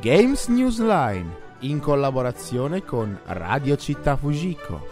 Games Newsline in collaborazione con Radio Città Fujiko.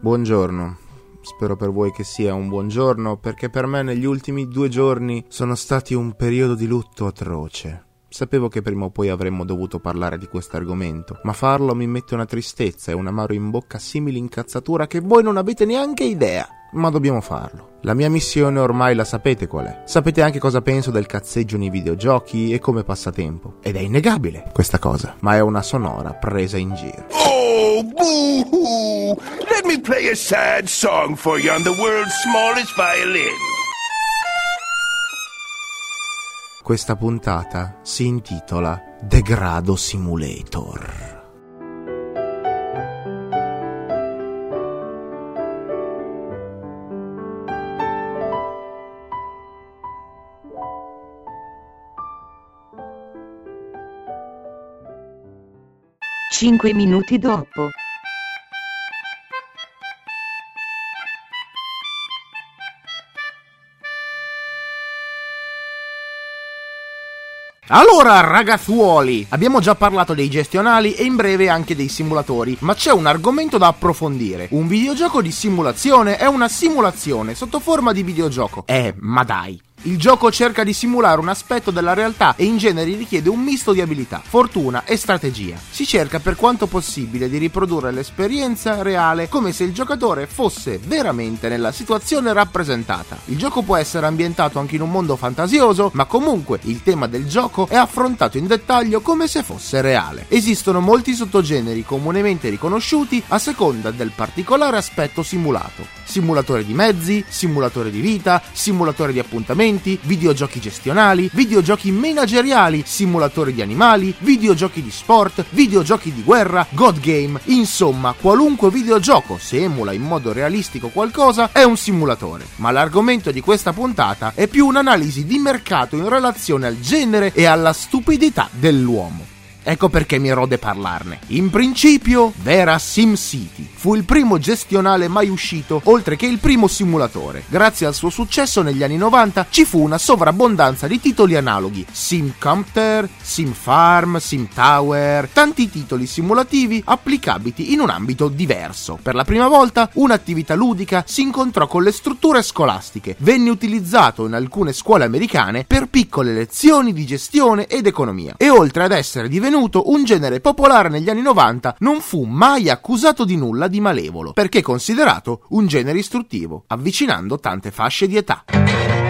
Buongiorno. Spero per voi che sia un buon giorno, perché per me negli ultimi due giorni sono stati un periodo di lutto atroce. Sapevo che prima o poi avremmo dovuto parlare di questo argomento, ma farlo mi mette una tristezza e un amaro in bocca simili incazzatura che voi non avete neanche idea. Ma dobbiamo farlo. La mia missione ormai la sapete qual è. Sapete anche cosa penso del cazzeggio nei videogiochi e come passatempo. Ed è innegabile questa cosa, ma è una sonora presa in giro. Oh, boo-hoo! Let me play a sad song for you on the world's smallest violin. Questa puntata si intitola Degrado Simulator. Cinque minuti dopo. Allora, ragazzuoli, abbiamo già parlato dei gestionali e in breve anche dei simulatori, ma c'è un argomento da approfondire. Un videogioco di simulazione è una simulazione sotto forma di videogioco. Eh, ma dai. Il gioco cerca di simulare un aspetto della realtà e in genere richiede un misto di abilità, fortuna e strategia. Si cerca per quanto possibile di riprodurre l'esperienza reale come se il giocatore fosse veramente nella situazione rappresentata. Il gioco può essere ambientato anche in un mondo fantasioso, ma comunque il tema del gioco è affrontato in dettaglio come se fosse reale. Esistono molti sottogeneri comunemente riconosciuti a seconda del particolare aspetto simulato. Simulatore di mezzi, simulatore di vita, simulatore di appuntamenti, videogiochi gestionali, videogiochi manageriali, simulatori di animali, videogiochi di sport, videogiochi di guerra, god game, insomma, qualunque videogioco se emula in modo realistico qualcosa è un simulatore. Ma l'argomento di questa puntata è più un'analisi di mercato in relazione al genere e alla stupidità dell'uomo. Ecco perché mi rode parlarne. In principio, Vera SimCity fu il primo gestionale mai uscito, oltre che il primo simulatore. Grazie al suo successo negli anni 90 ci fu una sovrabbondanza di titoli analoghi: SimComputer, SimFarm, SimTower, tanti titoli simulativi applicabili in un ambito diverso. Per la prima volta, un'attività ludica si incontrò con le strutture scolastiche. Venne utilizzato in alcune scuole americane per piccole lezioni di gestione ed economia. E oltre ad essere divenuto divenuto un genere popolare negli anni 90, non fu mai accusato di nulla di malevolo, perché considerato un genere istruttivo, avvicinando tante fasce di età.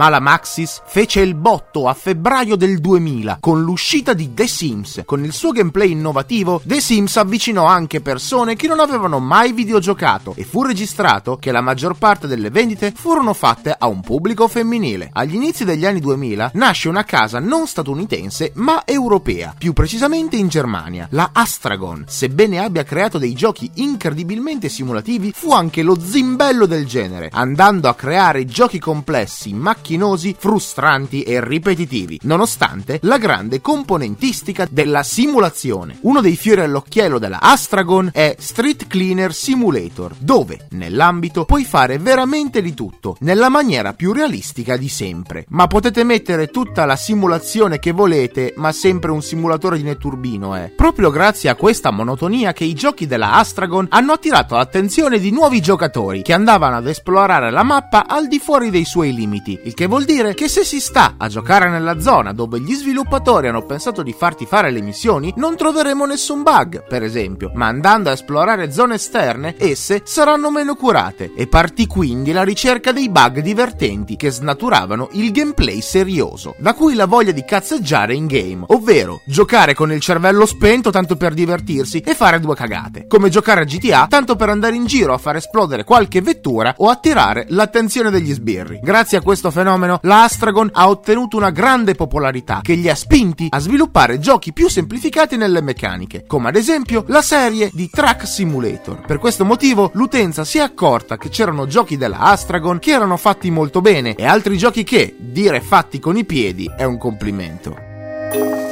Ma la Maxis fece il botto a febbraio del 2000 con l'uscita di The Sims. Con il suo gameplay innovativo, The Sims avvicinò anche persone che non avevano mai videogiocato e fu registrato che la maggior parte delle vendite furono fatte a un pubblico femminile. Agli inizi degli anni 2000 nasce una casa non statunitense ma europea, più precisamente in Germania, la Astragon. Sebbene abbia creato dei giochi incredibilmente simulativi, fu anche lo zimbello del genere, andando a creare giochi complessi, macchinosi, frustranti e ripetitivi, nonostante la grande componentistica della simulazione. Uno dei fiori all'occhiello della Astragon è Street Cleaner Simulator, dove, nell'ambito, puoi fare veramente di tutto, nella maniera più realistica di sempre. Ma potete mettere tutta la simulazione che volete, ma sempre un simulatore di netturbino è. Proprio grazie a questa monotonia che i giochi della Astragon hanno attirato l'attenzione di nuovi giocatori che andavano ad esplorare la mappa al di fuori dei suoi limiti, il che vuol dire che se si sta a giocare nella zona dove gli sviluppatori hanno pensato di farti fare le missioni, non troveremo nessun bug, per esempio, ma andando a esplorare zone esterne, esse saranno meno curate. E partì quindi la ricerca dei bug divertenti che snaturavano il gameplay serioso, da cui la voglia di cazzeggiare in game, ovvero giocare con il cervello spento tanto per divertirsi e fare due cagate, come giocare a GTA tanto per andare in giro a far esplodere qualche vettura o attirare l'attenzione degli sbirri. Grazie a questo fenomeno, la Astragon ha ottenuto una grande popolarità che li ha spinti a sviluppare giochi più semplificati nelle meccaniche, come ad esempio la serie di Track Simulator. Per questo motivo l'utenza si è accorta che c'erano giochi della Astragon che erano fatti molto bene e altri giochi che, dire fatti con i piedi, è un complimento.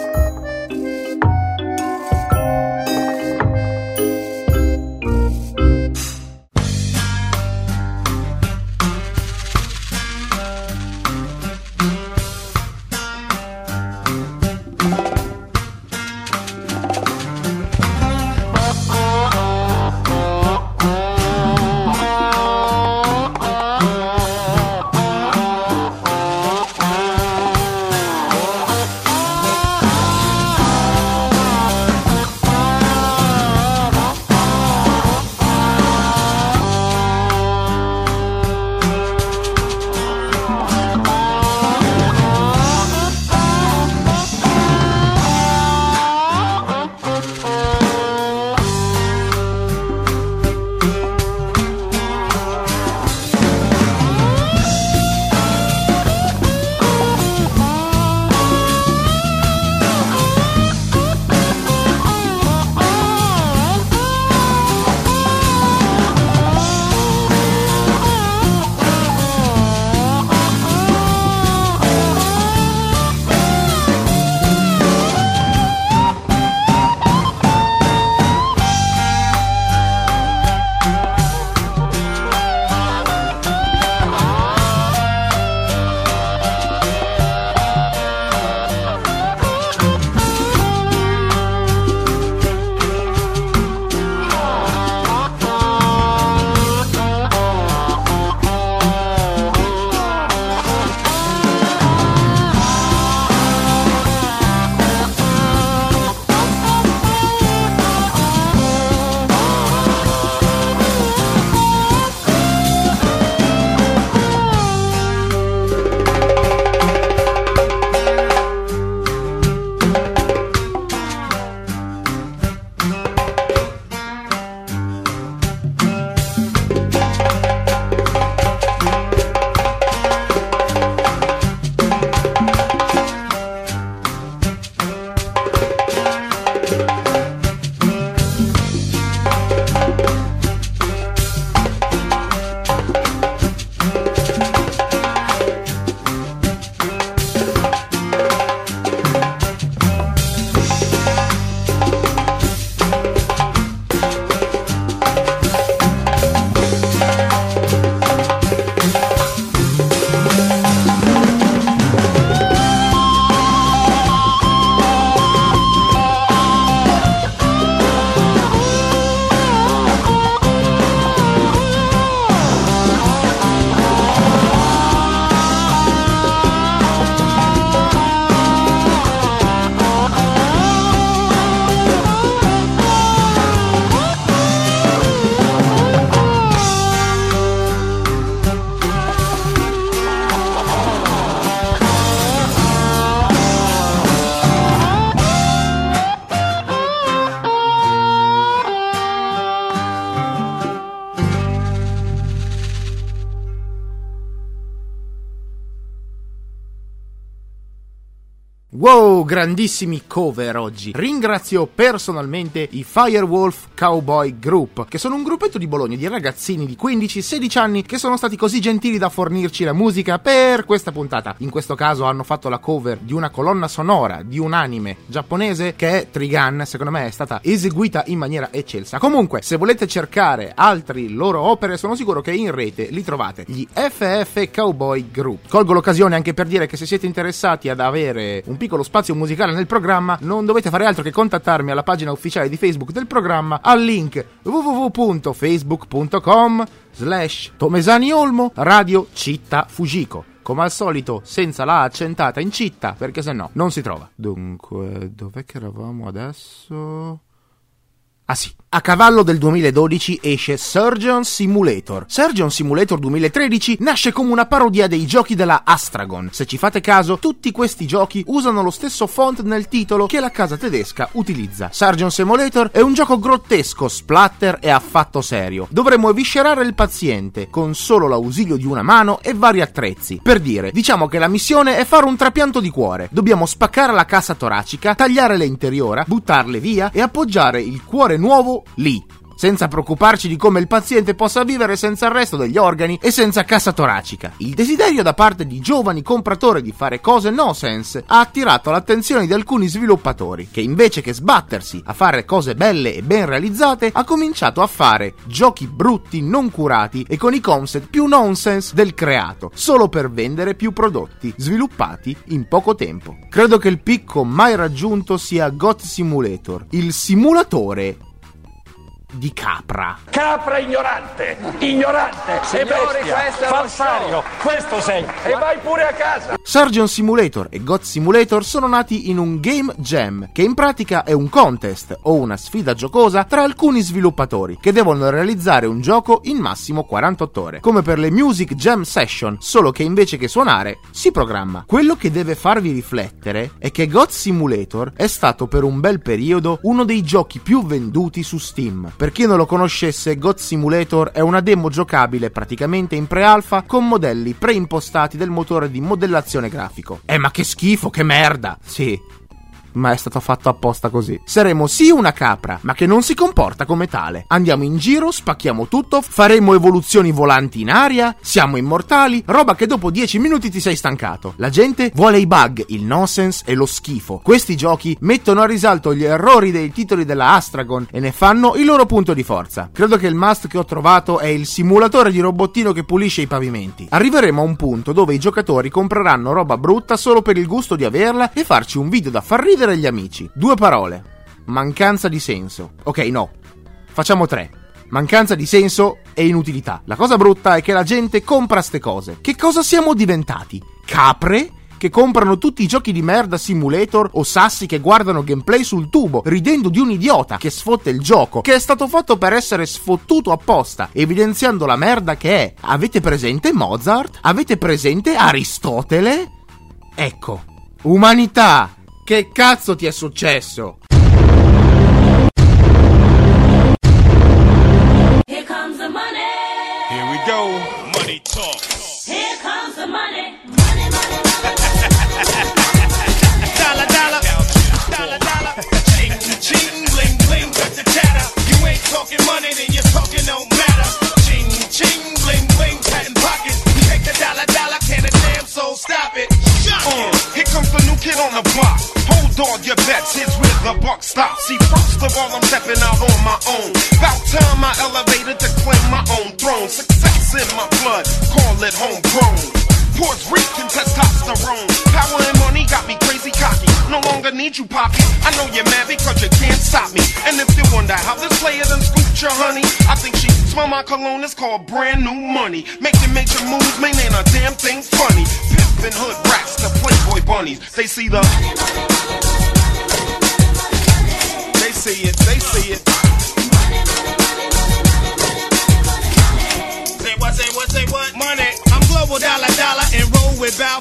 Grandissimi cover oggi. Ringrazio personalmente i Firewolf Cowboy Group, che sono un gruppetto di Bologna di ragazzini di 15-16 anni che sono stati così gentili da fornirci la musica per questa puntata. In questo caso hanno fatto la cover di una colonna sonora di un anime giapponese che è Trigun, secondo me è stata eseguita in maniera eccelsa. Comunque, se volete cercare altri loro opere, sono sicuro che in rete li trovate. Gli FF Cowboy Group. Colgo l'occasione anche per dire che se siete interessati ad avere un piccolo piccolo spazio musicale nel programma, non dovete fare altro che contattarmi alla pagina ufficiale di Facebook del programma al link www.facebook.com slash Tomesani Olmo Radio Citta Fujiko come al solito senza la accentata in citta perché se no non si trova. Dunque, dov'è che eravamo adesso? Ah sì, a cavallo del 2012 esce Surgeon Simulator. Surgeon Simulator 2013 nasce come una parodia dei giochi della Astragon. Se ci fate caso, tutti questi giochi usano lo stesso font nel titolo che la casa tedesca utilizza. Surgeon Simulator è un gioco grottesco, splatter e affatto serio. Dovremmo eviscerare il paziente con solo l'ausilio di una mano e vari attrezzi. Per dire, diciamo che la missione è fare un trapianto di cuore. Dobbiamo spaccare la cassa toracica, tagliare le interiora, buttarle via e appoggiare il cuore nuovo lì senza preoccuparci di come il paziente possa vivere senza il resto degli organi e senza cassa toracica. Il desiderio da parte di giovani compratori di fare cose no sense ha attirato l'attenzione di alcuni sviluppatori, che invece che sbattersi a fare cose belle e ben realizzate, ha cominciato a fare giochi brutti, non curati e con i concept più nonsense del creato, solo per vendere più prodotti, sviluppati in poco tempo. Credo che il picco mai raggiunto sia God Simulator, il simulatore di capra. Capra ignorante, ignorante, e bestia, falsario, questo sei, e vai pure a casa. Surgeon Simulator e God Simulator sono nati in un game jam, che in pratica è un contest o una sfida giocosa tra alcuni sviluppatori che devono realizzare un gioco in massimo 48 ore, come per le Music Jam Session, solo che invece che suonare si programma. Quello che deve farvi riflettere è che God Simulator è stato per un bel periodo uno dei giochi più venduti su Steam per chi non lo conoscesse, God Simulator è una demo giocabile praticamente in pre-alpha con modelli preimpostati del motore di modellazione grafico. Eh ma che schifo, che merda! Sì, ma è stato fatto apposta così. Saremo sì una capra, ma che non si comporta come tale. Andiamo in giro, spacchiamo tutto, faremo evoluzioni volanti in aria, siamo immortali, roba che dopo 10 minuti ti sei stancato. La gente vuole i bug, il nonsense e lo schifo. Questi giochi mettono a risalto gli errori dei titoli della Astragon e ne fanno il loro punto di forza. Credo che il must che ho trovato è il simulatore di robottino che pulisce i pavimenti. Arriveremo a un punto dove i giocatori compreranno roba brutta solo per il gusto di averla e farci un video da far ridere agli amici. Due parole. Mancanza di senso. Ok, no. Facciamo tre. Mancanza di senso e inutilità. La cosa brutta è che la gente compra ste cose. Che cosa siamo diventati? Capre? Che comprano tutti i giochi di merda simulator o sassi che guardano gameplay sul tubo, ridendo di un idiota che sfotte il gioco, che è stato fatto per essere sfottuto apposta, evidenziando la merda che è. Avete presente Mozart? Avete presente Aristotele? Ecco. Umanità! Che cazzo ti è successo? Here comes the money. Here we go. My cologne. It's called brand new money. Making major moves, man, ain't a damn thing funny. Pimpin' hood rats, the Playboy bunnies. They see the. They see it, they see it. Say what, say what, say what? Money. I'm global dollar dollar and roll with Bow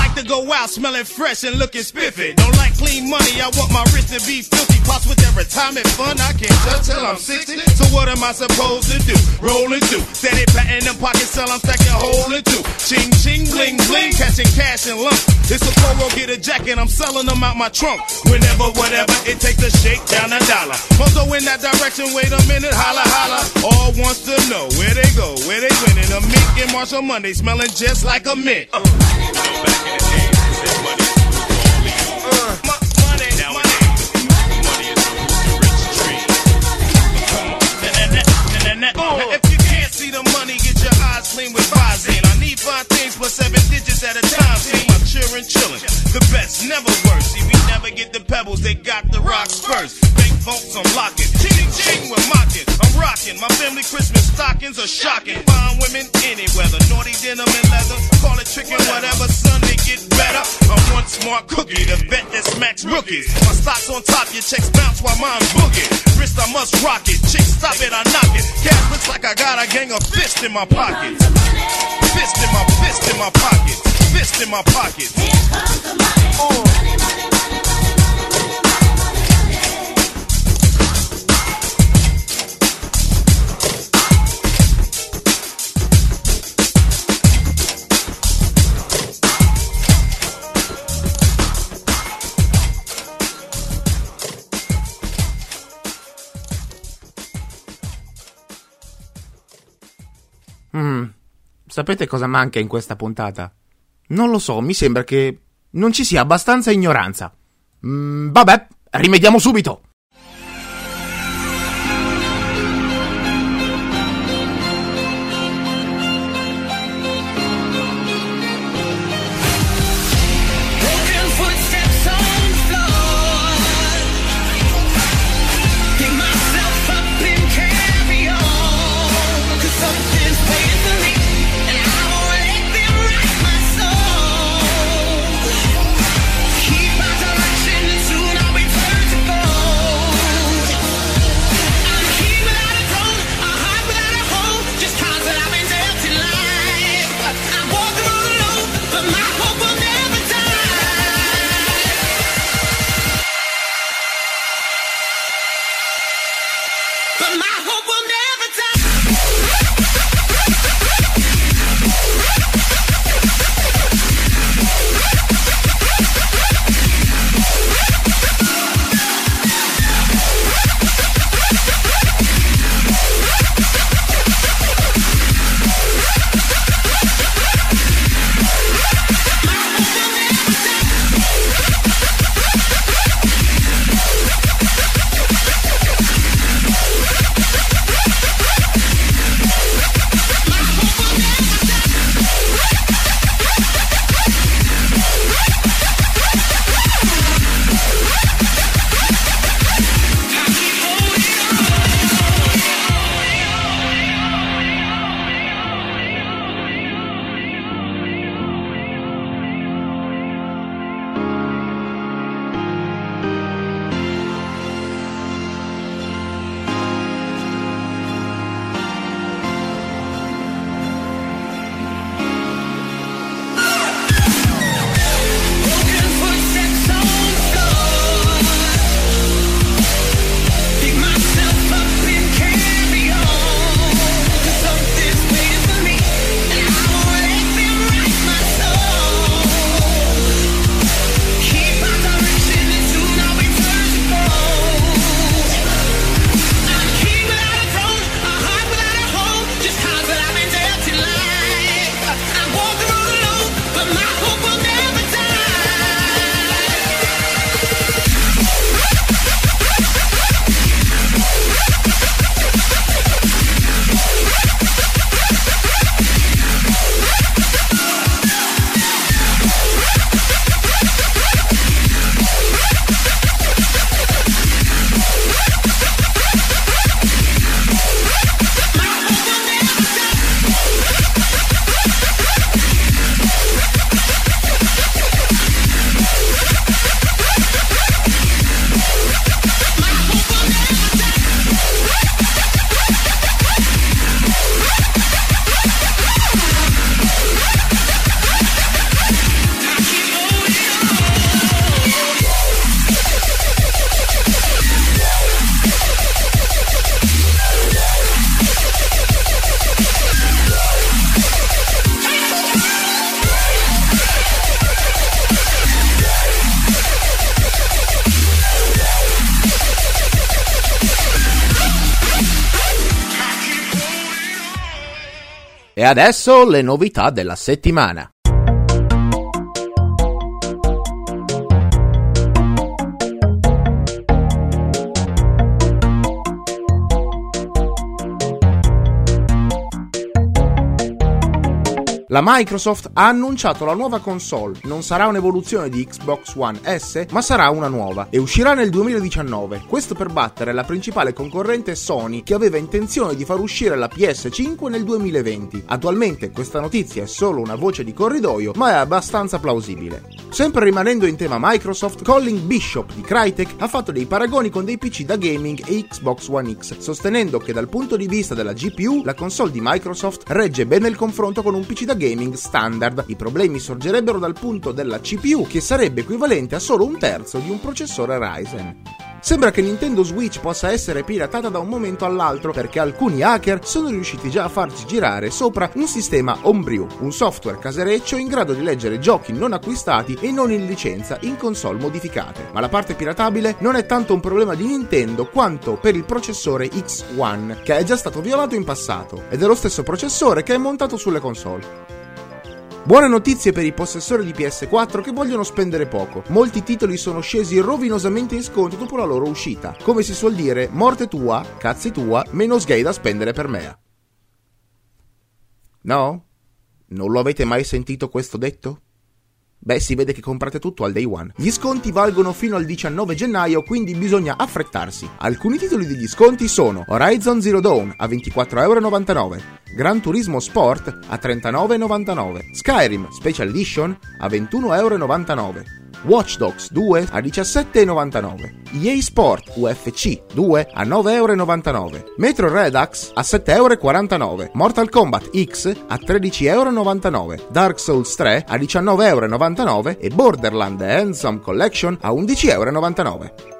Like to go out smelling fresh and looking spiffy. Don't like clean money, I want my wrist to be filthy pops with their retirement fund. I can't touch till I'm 60. So what am I supposed to do? Rolling through, steady patting them pockets till I'm stacking hole in two. Ching ching bling bling, catching cash in lumps. It's a polo, get a jacket, I'm selling them out my trunk. Whenever, whatever, it takes a shake down a dollar. Mozo in that direction, wait a minute, holla holla. All wants to know where they go, where they winning. A mink and Marshall Monday, smelling just like a mint. Uh, children chillin'. The best, never worse. See, we never get the pebbles, they got the rocks first. Bank vaults, I'm locking. Ching ching, we're mocking. I'm rocking. My family Christmas stockings are shocking. Fine women, any weather. Naughty denim and leather. Call it trickin', whatever. Sunday get better. I'm one smart cookie, the vet that smacks rookies. My stock's on top, your checks bounce while mine boogie. Wrist, I must rock it. Chick, stop it, I knock it. Cash looks like I got a gang of fists in my pocket. Fist in my fist in my pocket. Fist in my pocket. Mm. Sapete cosa manca in questa puntata? Non lo so, mi sembra che non ci sia abbastanza ignoranza. Mm, vabbè, rimediamo subito. E adesso le novità della settimana. La Microsoft ha annunciato la nuova console. Non sarà un'evoluzione di Xbox One S, ma sarà una nuova e uscirà nel 2019. Questo per battere la principale concorrente Sony che aveva intenzione di far uscire la PS5 nel 2020. Attualmente questa notizia è solo una voce di corridoio, ma è abbastanza plausibile. Sempre rimanendo in tema Microsoft, Colin Bishop di Crytek ha fatto dei paragoni con dei PC da gaming e Xbox One X, sostenendo che dal punto di vista della GPU la console di Microsoft regge bene il confronto con un PC da gaming standard. I problemi sorgerebbero dal punto della CPU, che sarebbe equivalente a solo un terzo di un processore Ryzen. Sembra che Nintendo Switch possa essere piratata da un momento all'altro perché alcuni hacker sono riusciti già a farci girare sopra un sistema Homebrew, un software casereccio in grado di leggere giochi non acquistati e non in licenza in console modificate. Ma la parte piratabile non è tanto un problema di Nintendo quanto per il processore X1, che è già stato violato in passato, ed è lo stesso processore che è montato sulle console. Buone notizie per i possessori di PS4 che vogliono spendere poco. Molti titoli sono scesi rovinosamente in sconto dopo la loro uscita. Come si suol dire, morte tua, cazzi tua, meno sgay da spendere per me. No? Non lo avete mai sentito questo detto? Beh, si vede che comprate tutto al day one. Gli sconti valgono fino al 19 gennaio, quindi bisogna affrettarsi. Alcuni titoli degli sconti sono Horizon Zero Dawn a 24,99€, Gran Turismo Sport a 39,99€, Skyrim Special Edition a 21,99€. Watch Dogs 2 a 17,99, EA Sport UFC 2 a 9,99€, Metro Redux a 7,49€, Mortal Kombat X a 13,99€, Dark Souls 3 a 19,99€ e Borderland Handsome Collection a 11,99€.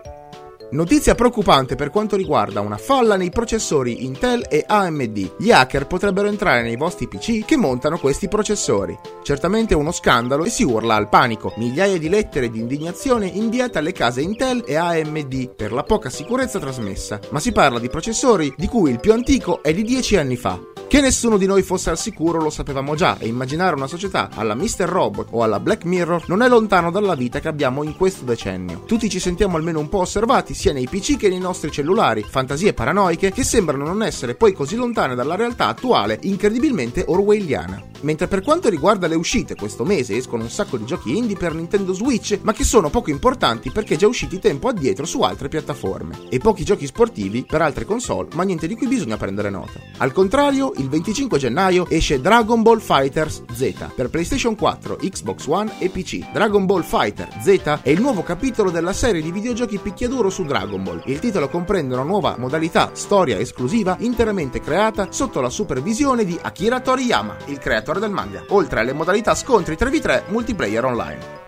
Notizia preoccupante per quanto riguarda una falla nei processori Intel e AMD. Gli hacker potrebbero entrare nei vostri PC che montano questi processori. Certamente uno scandalo e si urla al panico. Migliaia di lettere di indignazione inviate alle case Intel e AMD per la poca sicurezza trasmessa. Ma si parla di processori di cui il più antico è di 10 anni fa. Che nessuno di noi fosse al sicuro lo sapevamo già e immaginare una società alla Mr. Robot o alla Black Mirror non è lontano dalla vita che abbiamo in questo decennio. Tutti ci sentiamo almeno un po' osservati sia nei PC che nei nostri cellulari, fantasie paranoiche che sembrano non essere poi così lontane dalla realtà attuale, incredibilmente orwelliana. Mentre per quanto riguarda le uscite, questo mese escono un sacco di giochi indie per Nintendo Switch, ma che sono poco importanti perché già usciti tempo addietro su altre piattaforme, e pochi giochi sportivi per altre console, ma niente di cui bisogna prendere nota. Al contrario, il 25 gennaio esce Dragon Ball Fighters Z per PlayStation 4, Xbox One e PC. Dragon Ball Fighter Z è il nuovo capitolo della serie di videogiochi picchiaduro su Dragon Ball. Il titolo comprende una nuova modalità storia esclusiva interamente creata sotto la supervisione di Akira Toriyama, il creatore del manga, oltre alle modalità scontri 3v3 multiplayer online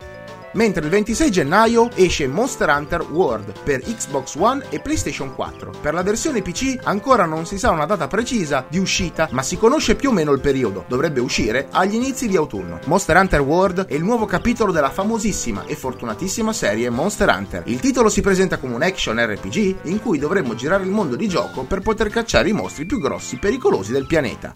mentre il 26 gennaio esce Monster Hunter World per Xbox One e PlayStation 4. Per la versione PC ancora non si sa una data precisa di uscita, ma si conosce più o meno il periodo. Dovrebbe uscire agli inizi di autunno. Monster Hunter World è il nuovo capitolo della famosissima e fortunatissima serie Monster Hunter. Il titolo si presenta come un action RPG in cui dovremmo girare il mondo di gioco per poter cacciare i mostri più grossi e pericolosi del pianeta.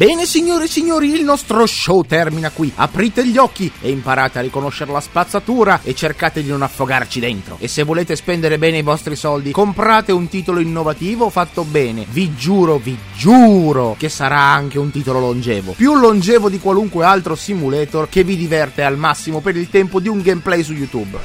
Bene signore e signori, il nostro show termina qui. Aprite gli occhi e imparate a riconoscere la spazzatura e cercate di non affogarci dentro. E se volete spendere bene i vostri soldi, comprate un titolo innovativo fatto bene. Vi giuro, vi giuro che sarà anche un titolo longevo. Più longevo di qualunque altro simulator che vi diverte al massimo per il tempo di un gameplay su YouTube.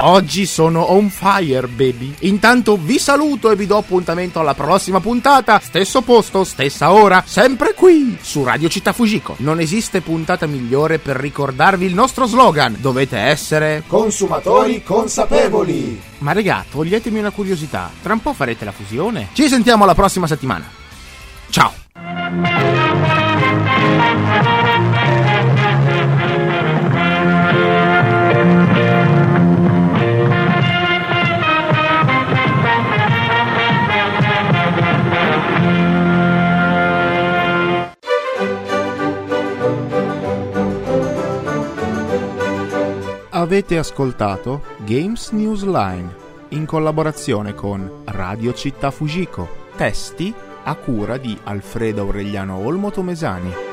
Oggi sono on fire, baby. Intanto vi saluto e vi do appuntamento alla prossima puntata. Stesso posto, stessa ora, sempre qui, su Radio Città Fujiko. Non esiste puntata migliore per ricordarvi il nostro slogan. Dovete essere... Consumatori consapevoli. Ma regà, toglietemi una curiosità. Tra un po' farete la fusione? Ci sentiamo la prossima settimana. Ciao! Avete ascoltato Games News Line in collaborazione con Radio Città Fujiko. Testi a cura di Alfredo Aureliano Olmo Tomesani.